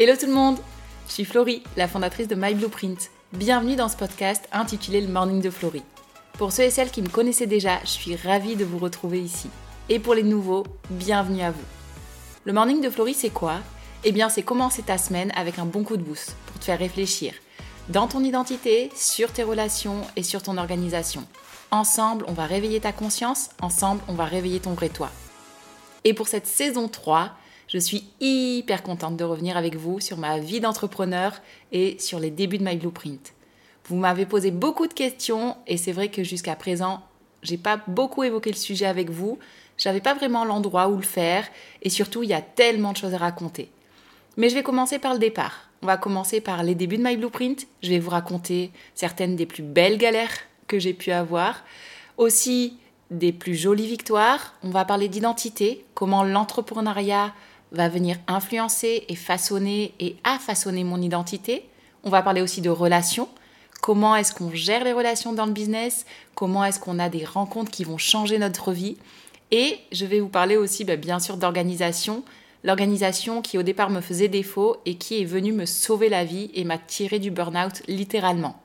Hello tout le monde Je suis Florie, la fondatrice de My Blueprint. Bienvenue dans ce podcast intitulé Le Morning de Florie. Pour ceux et celles qui me connaissaient déjà, je suis ravie de vous retrouver ici. Et pour les nouveaux, bienvenue à vous. Le Morning de Florie, c'est quoi? Eh bien, c'est commencer ta semaine avec un bon coup de boost pour te faire réfléchir dans ton identité, sur tes relations et sur ton organisation. Ensemble, on va réveiller ta conscience, ensemble, on va réveiller ton vrai toi. Et pour cette saison 3, je suis hyper contente de revenir avec vous sur ma vie d'entrepreneur et sur les débuts de My Blueprint. Vous m'avez posé beaucoup de questions et c'est vrai que jusqu'à présent, j'ai pas beaucoup évoqué le sujet avec vous. J'avais pas vraiment l'endroit où le faire et surtout, il y a tellement de choses à raconter. Mais je vais commencer par le départ. On va commencer par les débuts de My Blueprint. Je vais vous raconter certaines des plus belles galères que j'ai pu avoir. Aussi des plus jolies victoires. On va parler d'identité, comment l'entrepreneuriat va venir influencer et façonner et a façonné mon identité. On va parler aussi de relations. Comment est-ce qu'on gère les relations dans le business? Comment est-ce qu'on a des rencontres qui vont changer notre vie? Et je vais vous parler aussi bah, bien sûr d'organisation. L'organisation qui au départ me faisait défaut et qui est venue me sauver la vie et m'a tiré du burn-out littéralement.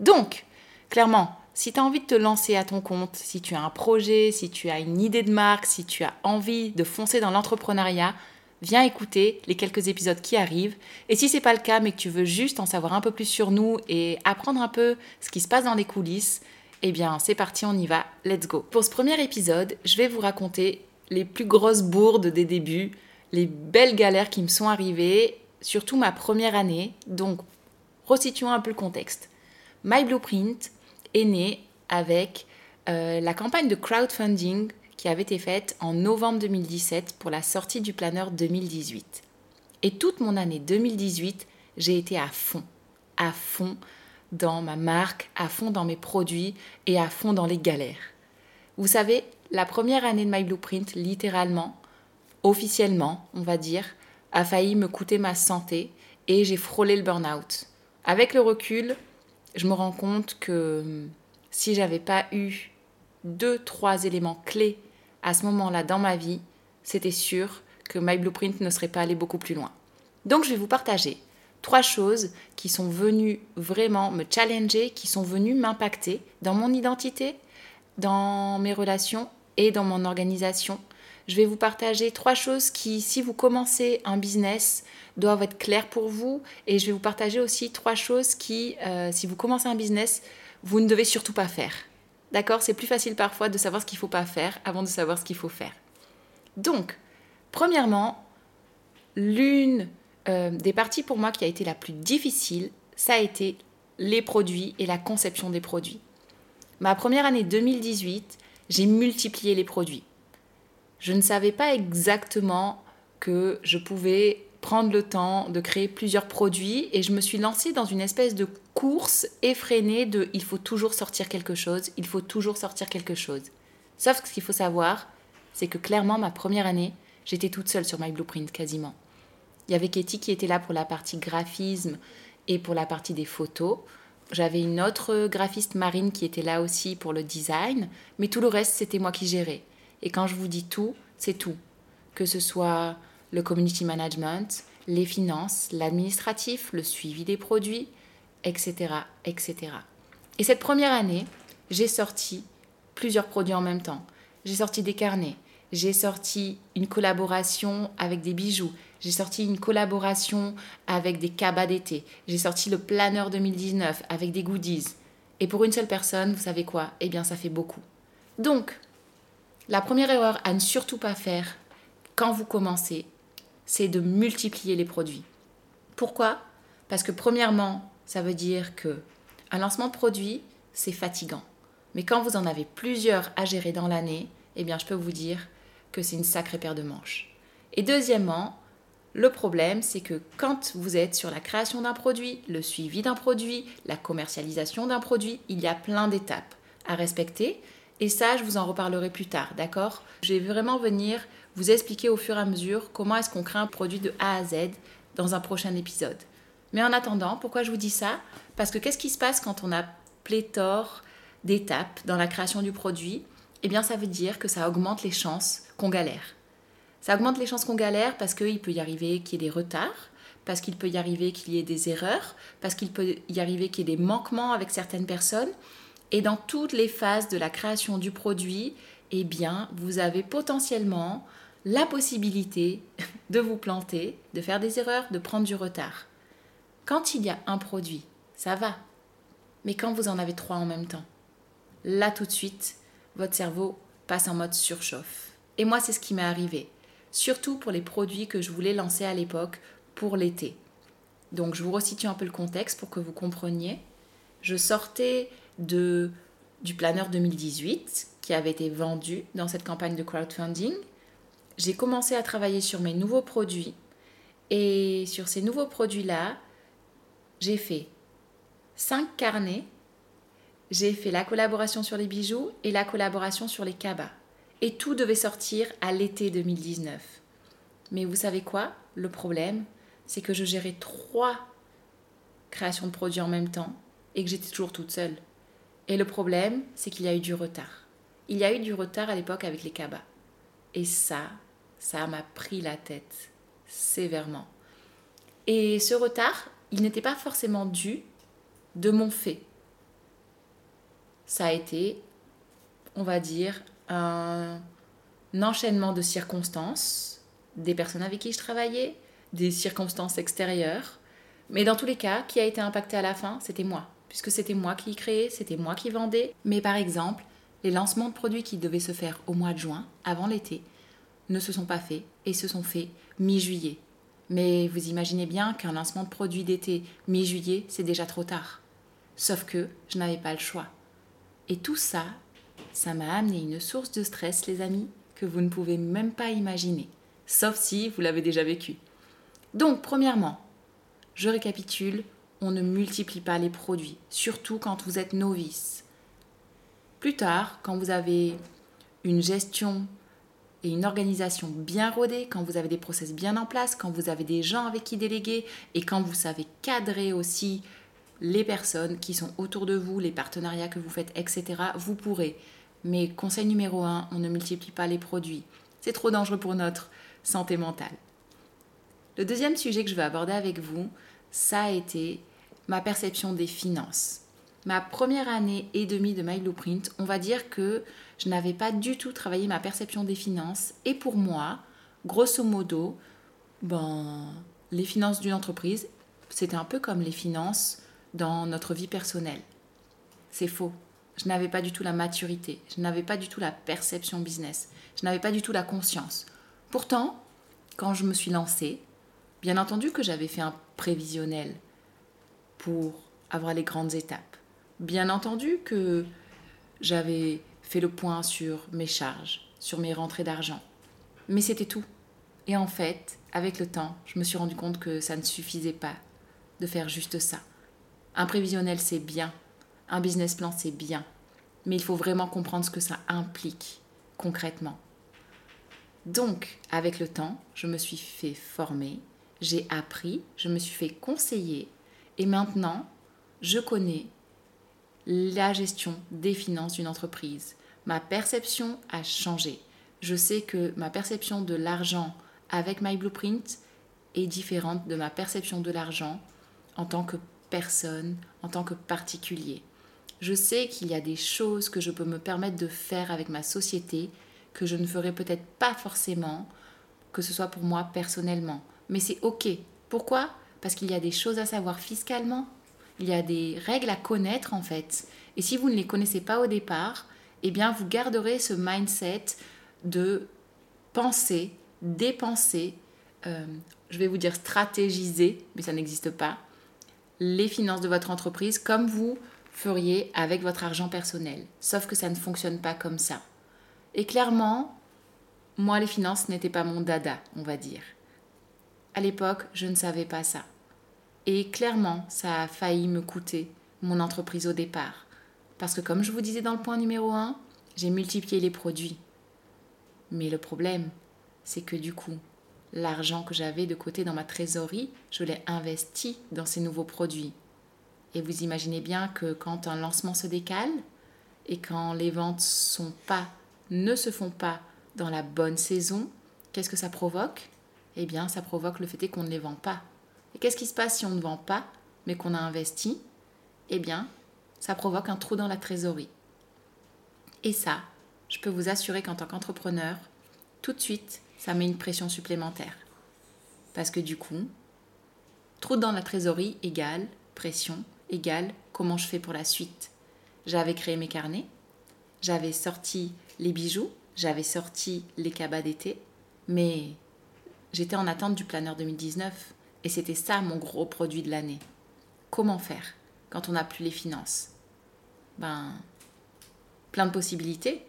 Donc, clairement, si tu as envie de te lancer à ton compte, si tu as un projet, si tu as une idée de marque, si tu as envie de foncer dans l'entrepreneuriat, viens écouter les quelques épisodes qui arrivent. Et si c'est pas le cas, mais que tu veux juste en savoir un peu plus sur nous et apprendre un peu ce qui se passe dans les coulisses, eh bien c'est parti, on y va, let's go. Pour ce premier épisode, je vais vous raconter les plus grosses bourdes des débuts, les belles galères qui me sont arrivées, surtout ma première année. Donc, resituons un peu le contexte. My Blueprint, est né avec euh, la campagne de crowdfunding qui avait été faite en novembre 2017 pour la sortie du planeur 2018. Et toute mon année 2018, j'ai été à fond, à fond dans ma marque, à fond dans mes produits et à fond dans les galères. Vous savez, la première année de My Blueprint, littéralement, officiellement, on va dire, a failli me coûter ma santé et j'ai frôlé le burn-out. Avec le recul, je me rends compte que hum, si j'avais pas eu deux, trois éléments clés à ce moment-là dans ma vie, c'était sûr que My Blueprint ne serait pas allé beaucoup plus loin. Donc je vais vous partager trois choses qui sont venues vraiment me challenger, qui sont venues m'impacter dans mon identité, dans mes relations et dans mon organisation. Je vais vous partager trois choses qui, si vous commencez un business, doivent être claires pour vous. Et je vais vous partager aussi trois choses qui, euh, si vous commencez un business, vous ne devez surtout pas faire. D'accord? C'est plus facile parfois de savoir ce qu'il ne faut pas faire avant de savoir ce qu'il faut faire. Donc, premièrement, l'une euh, des parties pour moi qui a été la plus difficile, ça a été les produits et la conception des produits. Ma première année 2018, j'ai multiplié les produits. Je ne savais pas exactement que je pouvais prendre le temps de créer plusieurs produits et je me suis lancée dans une espèce de course effrénée de il faut toujours sortir quelque chose, il faut toujours sortir quelque chose. Sauf que ce qu'il faut savoir, c'est que clairement ma première année, j'étais toute seule sur My Blueprint quasiment. Il y avait Katie qui était là pour la partie graphisme et pour la partie des photos. J'avais une autre graphiste marine qui était là aussi pour le design, mais tout le reste c'était moi qui gérais. Et quand je vous dis tout, c'est tout. Que ce soit le community management, les finances, l'administratif, le suivi des produits, etc., etc. Et cette première année, j'ai sorti plusieurs produits en même temps. J'ai sorti des carnets, j'ai sorti une collaboration avec des bijoux, j'ai sorti une collaboration avec des cabas d'été, j'ai sorti le planeur 2019 avec des goodies. Et pour une seule personne, vous savez quoi? Eh bien, ça fait beaucoup. Donc, la première erreur à ne surtout pas faire quand vous commencez, c'est de multiplier les produits. Pourquoi? Parce que premièrement, ça veut dire que un lancement de produit, c'est fatigant. Mais quand vous en avez plusieurs à gérer dans l'année, eh bien, je peux vous dire que c'est une sacrée paire de manches. Et deuxièmement, le problème, c'est que quand vous êtes sur la création d'un produit, le suivi d'un produit, la commercialisation d'un produit, il y a plein d'étapes à respecter. Et ça, je vous en reparlerai plus tard, d'accord? Je vais vraiment venir vous expliquer au fur et à mesure comment est-ce qu'on crée un produit de A à Z dans un prochain épisode. Mais en attendant, pourquoi je vous dis ça? Parce que qu'est-ce qui se passe quand on a pléthore d'étapes dans la création du produit? Eh bien, ça veut dire que ça augmente les chances qu'on galère. Ça augmente les chances qu'on galère parce qu'il peut y arriver qu'il y ait des retards, parce qu'il peut y arriver qu'il y ait des erreurs, parce qu'il peut y arriver qu'il y ait des manquements avec certaines personnes. Et dans toutes les phases de la création du produit, eh bien, vous avez potentiellement la possibilité de vous planter, de faire des erreurs, de prendre du retard. Quand il y a un produit, ça va. Mais quand vous en avez trois en même temps, là tout de suite, votre cerveau passe en mode surchauffe. Et moi, c'est ce qui m'est arrivé. Surtout pour les produits que je voulais lancer à l'époque pour l'été. Donc je vous resitue un peu le contexte pour que vous compreniez. Je sortais de, du planeur 2018 qui avait été vendu dans cette campagne de crowdfunding. J'ai commencé à travailler sur mes nouveaux produits et sur ces nouveaux produits-là, j'ai fait cinq carnets, j'ai fait la collaboration sur les bijoux et la collaboration sur les cabas. Et tout devait sortir à l'été 2019. Mais vous savez quoi? Le problème, c'est que je gérais trois créations de produits en même temps et que j'étais toujours toute seule. Et le problème, c'est qu'il y a eu du retard. Il y a eu du retard à l'époque avec les cabas. Et ça, ça m'a pris la tête sévèrement. Et ce retard, il n'était pas forcément dû de mon fait. Ça a été, on va dire, un enchaînement de circonstances, des personnes avec qui je travaillais, des circonstances extérieures. Mais dans tous les cas, qui a été impacté à la fin, c'était moi. Puisque c'était moi qui créais, c'était moi qui vendais. Mais par exemple, les lancements de produits qui devaient se faire au mois de juin, avant l'été, ne se sont pas faits et se sont faits mi-juillet. Mais vous imaginez bien qu'un lancement de produit d'été mi-juillet, c'est déjà trop tard. Sauf que je n'avais pas le choix. Et tout ça, ça m'a amené une source de stress, les amis, que vous ne pouvez même pas imaginer. Sauf si vous l'avez déjà vécu. Donc, premièrement, je récapitule, on ne multiplie pas les produits, surtout quand vous êtes novice. Plus tard, quand vous avez une gestion et une organisation bien rodée, quand vous avez des process bien en place, quand vous avez des gens avec qui déléguer et quand vous savez cadrer aussi les personnes qui sont autour de vous, les partenariats que vous faites, etc., vous pourrez. Mais conseil numéro un, on ne multiplie pas les produits. C'est trop dangereux pour notre santé mentale. Le deuxième sujet que je veux aborder avec vous, ça a été ma perception des finances. Ma première année et demie de My Blueprint, on va dire que je n'avais pas du tout travaillé ma perception des finances. Et pour moi, grosso modo, ben, les finances d'une entreprise, c'était un peu comme les finances dans notre vie personnelle. C'est faux. Je n'avais pas du tout la maturité, je n'avais pas du tout la perception business, je n'avais pas du tout la conscience. Pourtant, quand je me suis lancée, bien entendu que j'avais fait un prévisionnel pour avoir les grandes étapes. Bien entendu que j'avais fait le point sur mes charges, sur mes rentrées d'argent. Mais c'était tout. Et en fait, avec le temps, je me suis rendu compte que ça ne suffisait pas de faire juste ça. Un prévisionnel, c'est bien. Un business plan, c'est bien. Mais il faut vraiment comprendre ce que ça implique concrètement. Donc, avec le temps, je me suis fait former, j'ai appris, je me suis fait conseiller et maintenant, je connais la gestion des finances d'une entreprise. Ma perception a changé. Je sais que ma perception de l'argent avec My Blueprint est différente de ma perception de l'argent en tant que personne, en tant que particulier. Je sais qu'il y a des choses que je peux me permettre de faire avec ma société que je ne ferai peut-être pas forcément, que ce soit pour moi personnellement. Mais c'est OK. Pourquoi? Parce qu'il y a des choses à savoir fiscalement, il y a des règles à connaître en fait. Et si vous ne les connaissez pas au départ, eh bien vous garderez ce mindset de penser, dépenser, euh, je vais vous dire stratégiser, mais ça n'existe pas, les finances de votre entreprise comme vous feriez avec votre argent personnel. Sauf que ça ne fonctionne pas comme ça. Et clairement, moi, les finances n'étaient pas mon dada, on va dire. À l'époque, je ne savais pas ça. Et clairement, ça a failli me coûter mon entreprise au départ. Parce que comme je vous disais dans le point numéro 1, j'ai multiplié les produits. Mais le problème, c'est que du coup, l'argent que j'avais de côté dans ma trésorerie, je l'ai investi dans ces nouveaux produits. Et vous imaginez bien que quand un lancement se décale et quand les ventes ne se font pas dans la bonne saison, qu'est-ce que ça provoque? Eh bien, ça provoque le fait qu'on ne les vend pas. Et qu'est-ce qui se passe si on ne vend pas, mais qu'on a investi? Eh bien, ça provoque un trou dans la trésorerie. Et ça, je peux vous assurer qu'en tant qu'entrepreneur, tout de suite, ça met une pression supplémentaire. Parce que du coup, trou dans la trésorerie égale pression égale comment je fais pour la suite. J'avais créé mes carnets, j'avais sorti les bijoux, j'avais sorti les cabas d'été, mais j'étais en attente du planeur 2019 et c'était ça mon gros produit de l'année. Comment faire quand on n'a plus les finances? Ben, plein de possibilités,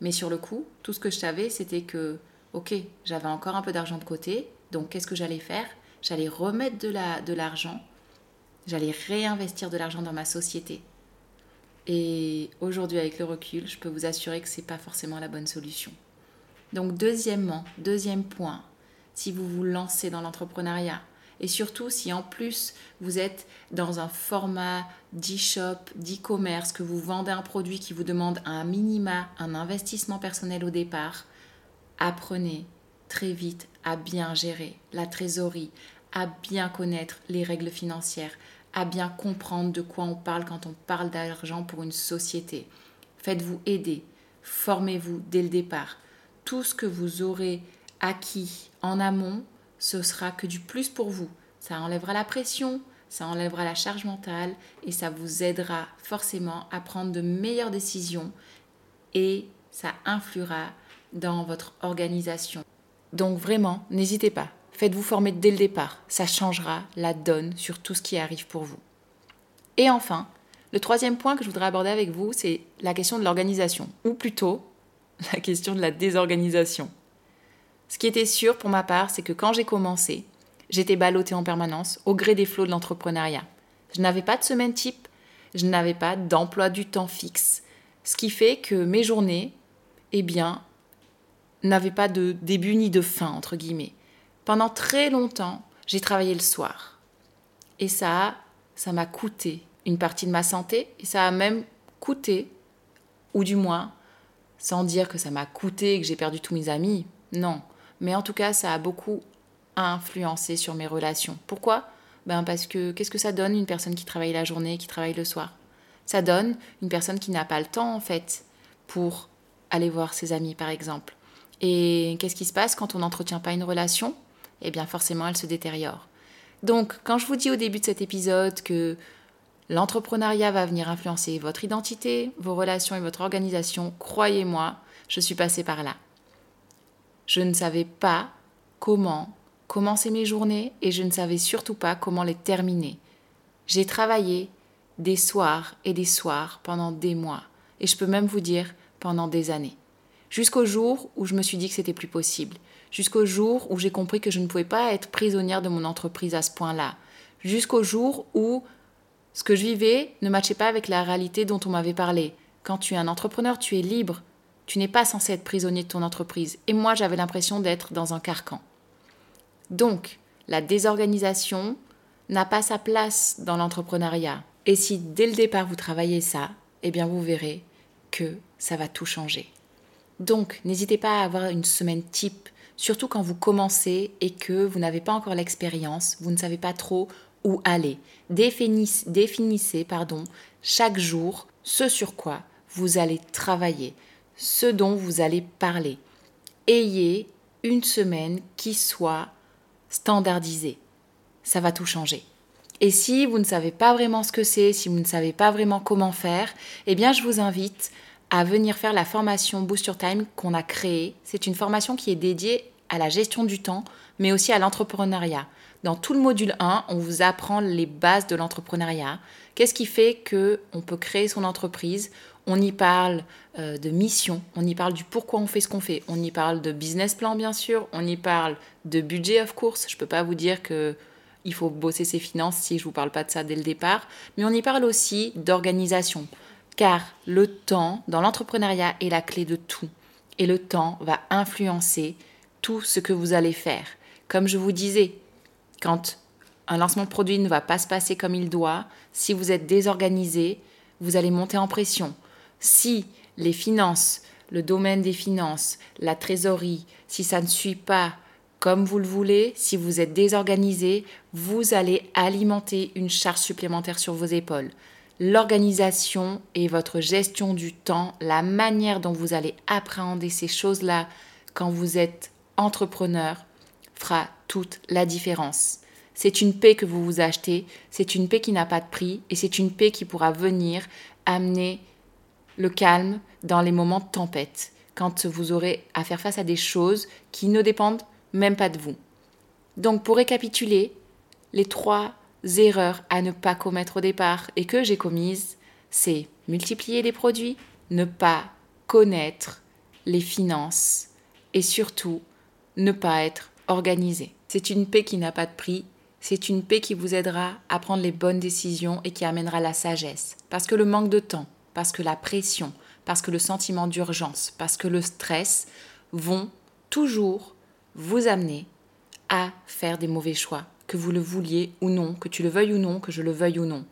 mais sur le coup, tout ce que je savais, c'était que, ok, j'avais encore un peu d'argent de côté, donc qu'est-ce que j'allais faire? J'allais remettre de l'argent, j'allais réinvestir de l'argent dans ma société. Et aujourd'hui, avec le recul, je peux vous assurer que ce n'est pas forcément la bonne solution. Donc, deuxièmement, deuxième point, si vous vous lancez dans l'entrepreneuriat, et surtout si en plus vous êtes dans un format d'e-shop, d'e-commerce, que vous vendez un produit qui vous demande un minima, un investissement personnel au départ, apprenez très vite à bien gérer la trésorerie, à bien connaître les règles financières, à bien comprendre de quoi on parle quand on parle d'argent pour une société. Faites-vous aider, formez-vous dès le départ. Tout ce que vous aurez acquis en amont, ce sera que du plus pour vous. Ça enlèvera la pression, ça enlèvera la charge mentale et ça vous aidera forcément à prendre de meilleures décisions et ça influera dans votre organisation. Donc vraiment, n'hésitez pas, Faites-vous former dès le départ, ça changera la donne sur tout ce qui arrive pour vous. Et enfin, le troisième point que je voudrais aborder avec vous, c'est la question de l'organisation, ou plutôt la question de la désorganisation. Ce qui était sûr pour ma part, c'est que quand j'ai commencé, j'étais ballottée en permanence au gré des flots de l'entrepreneuriat. Je n'avais pas de semaine type, je n'avais pas d'emploi du temps fixe, ce qui fait que mes journées, eh bien, n'avaient pas de début ni de fin, entre guillemets. Pendant très longtemps, j'ai travaillé le soir. Et ça, ça m'a coûté une partie de ma santé et ça a même coûté, ou du moins, sans dire que ça m'a coûté et que j'ai perdu tous mes amis, non. Mais en tout cas, ça a beaucoup influencé sur mes relations. Pourquoi? Ben Parce que qu'est-ce que ça donne une personne qui travaille la journée qui travaille le soir? Ça donne une personne qui n'a pas le temps, en fait, pour aller voir ses amis, par exemple. Et qu'est-ce qui se passe quand on n'entretient pas une relation? Eh bien forcément elle se détériore. Donc quand je vous dis au début de cet épisode que l'entrepreneuriat va venir influencer votre identité, vos relations et votre organisation, croyez-moi, je suis passée par là. Je ne savais pas comment commencer mes journées et je ne savais surtout pas comment les terminer. J'ai travaillé des soirs et des soirs pendant des mois et je peux même vous dire pendant des années. Jusqu'au jour où je me suis dit que c'était plus possible, jusqu'au jour où j'ai compris que je ne pouvais pas être prisonnière de mon entreprise à ce point-là, jusqu'au jour où ce que je vivais ne matchait pas avec la réalité dont on m'avait parlé. Quand tu es un entrepreneur, tu es libre. Tu n'es pas censé être prisonnier de ton entreprise. Et moi, j'avais l'impression d'être dans un carcan. Donc, la désorganisation n'a pas sa place dans l'entrepreneuriat. Et si dès le départ vous travaillez ça, eh bien vous verrez que ça va tout changer. Donc, n'hésitez pas à avoir une semaine type surtout quand vous commencez et que vous n'avez pas encore l'expérience, vous ne savez pas trop où aller. Définissez, pardon, chaque jour ce sur quoi vous allez travailler, ce dont vous allez parler. Ayez une semaine qui soit standardisée. Ça va tout changer. Et si vous ne savez pas vraiment ce que c'est, si vous ne savez pas vraiment comment faire, eh bien je vous invite à venir faire la formation Boost Your Time qu'on a créée. C'est une formation qui est dédiée à la gestion du temps, mais aussi à l'entrepreneuriat. Dans tout le module 1, on vous apprend les bases de l'entrepreneuriat. Qu'est-ce qui fait que on peut créer son entreprise On y parle euh, de mission, on y parle du pourquoi on fait ce qu'on fait, on y parle de business plan bien sûr, on y parle de budget of course. Je peux pas vous dire que il faut bosser ses finances si je vous parle pas de ça dès le départ, mais on y parle aussi d'organisation car le temps dans l'entrepreneuriat est la clé de tout. Et le temps va influencer tout ce que vous allez faire. Comme je vous disais, quand un lancement de produit ne va pas se passer comme il doit, si vous êtes désorganisé, vous allez monter en pression. Si les finances, le domaine des finances, la trésorerie, si ça ne suit pas comme vous le voulez, si vous êtes désorganisé, vous allez alimenter une charge supplémentaire sur vos épaules. L'organisation et votre gestion du temps, la manière dont vous allez appréhender ces choses-là quand vous êtes entrepreneur, fera toute la différence. C'est une paix que vous vous achetez, c'est une paix qui n'a pas de prix et c'est une paix qui pourra venir amener le calme dans les moments de tempête, quand vous aurez à faire face à des choses qui ne dépendent même pas de vous. Donc pour récapituler, les trois erreurs à ne pas commettre au départ et que j'ai commises, c'est multiplier les produits, ne pas connaître les finances et surtout ne pas être organisé. C'est une paix qui n'a pas de prix, c'est une paix qui vous aidera à prendre les bonnes décisions et qui amènera la sagesse. Parce que le manque de temps, parce que la pression, parce que le sentiment d'urgence, parce que le stress vont toujours vous amener à faire des mauvais choix, que vous le vouliez ou non, que tu le veuilles ou non, que je le veuille ou non.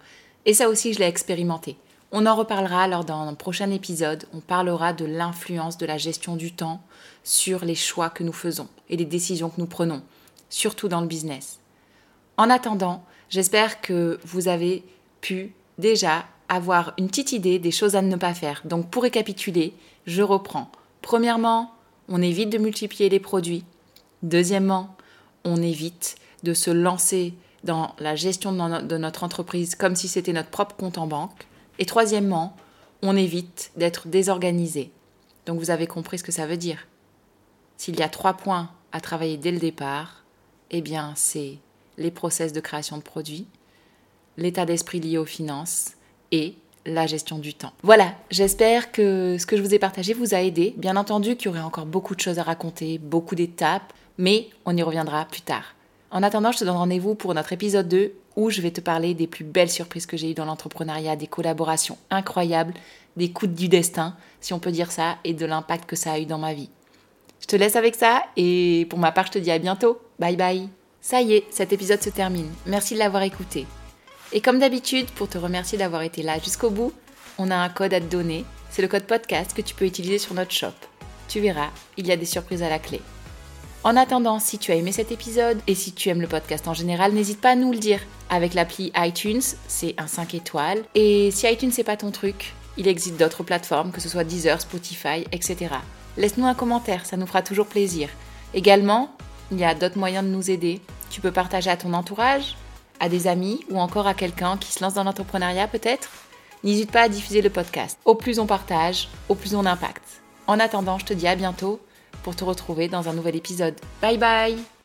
Et ça aussi, je l'ai expérimenté. On en reparlera lors d'un prochain épisode. On parlera de l'influence de la gestion du temps sur les choix que nous faisons et les décisions que nous prenons, surtout dans le business. En attendant, j'espère que vous avez pu déjà avoir une petite idée des choses à ne pas faire. Donc pour récapituler, je reprends. Premièrement, on évite de multiplier les produits. Deuxièmement, on évite de se lancer dans la gestion de notre entreprise comme si c'était notre propre compte en banque. Et troisièmement, on évite d'être désorganisé. Donc vous avez compris ce que ça veut dire. S'il y a trois points à travailler dès le départ, eh bien c'est les process de création de produits, l'état d'esprit lié aux finances et la gestion du temps. Voilà, j'espère que ce que je vous ai partagé vous a aidé. Bien entendu qu'il y aurait encore beaucoup de choses à raconter, beaucoup d'étapes, mais on y reviendra plus tard. En attendant, je te donne rendez-vous pour notre épisode 2 où je vais te parler des plus belles surprises que j'ai eues dans l'entrepreneuriat, des collaborations incroyables, des coups du destin, si on peut dire ça, et de l'impact que ça a eu dans ma vie. Je te laisse avec ça et pour ma part, je te dis à bientôt. Bye bye. Ça y est, cet épisode se termine. Merci de l'avoir écouté. Et comme d'habitude, pour te remercier d'avoir été là jusqu'au bout, on a un code à te donner. C'est le code podcast que tu peux utiliser sur notre shop. Tu verras, il y a des surprises à la clé. En attendant, si tu as aimé cet épisode et si tu aimes le podcast en général, n'hésite pas à nous le dire. Avec l'appli iTunes, c'est un 5 étoiles. Et si iTunes c'est pas ton truc, il existe d'autres plateformes, que ce soit Deezer, Spotify, etc. Laisse-nous un commentaire, ça nous fera toujours plaisir. Également, il y a d'autres moyens de nous aider. Tu peux partager à ton entourage, à des amis ou encore à quelqu'un qui se lance dans l'entrepreneuriat peut-être? N'hésite pas à diffuser le podcast. Au plus on partage, au plus on impacte. En attendant, je te dis à bientôt pour te retrouver dans un nouvel épisode. Bye bye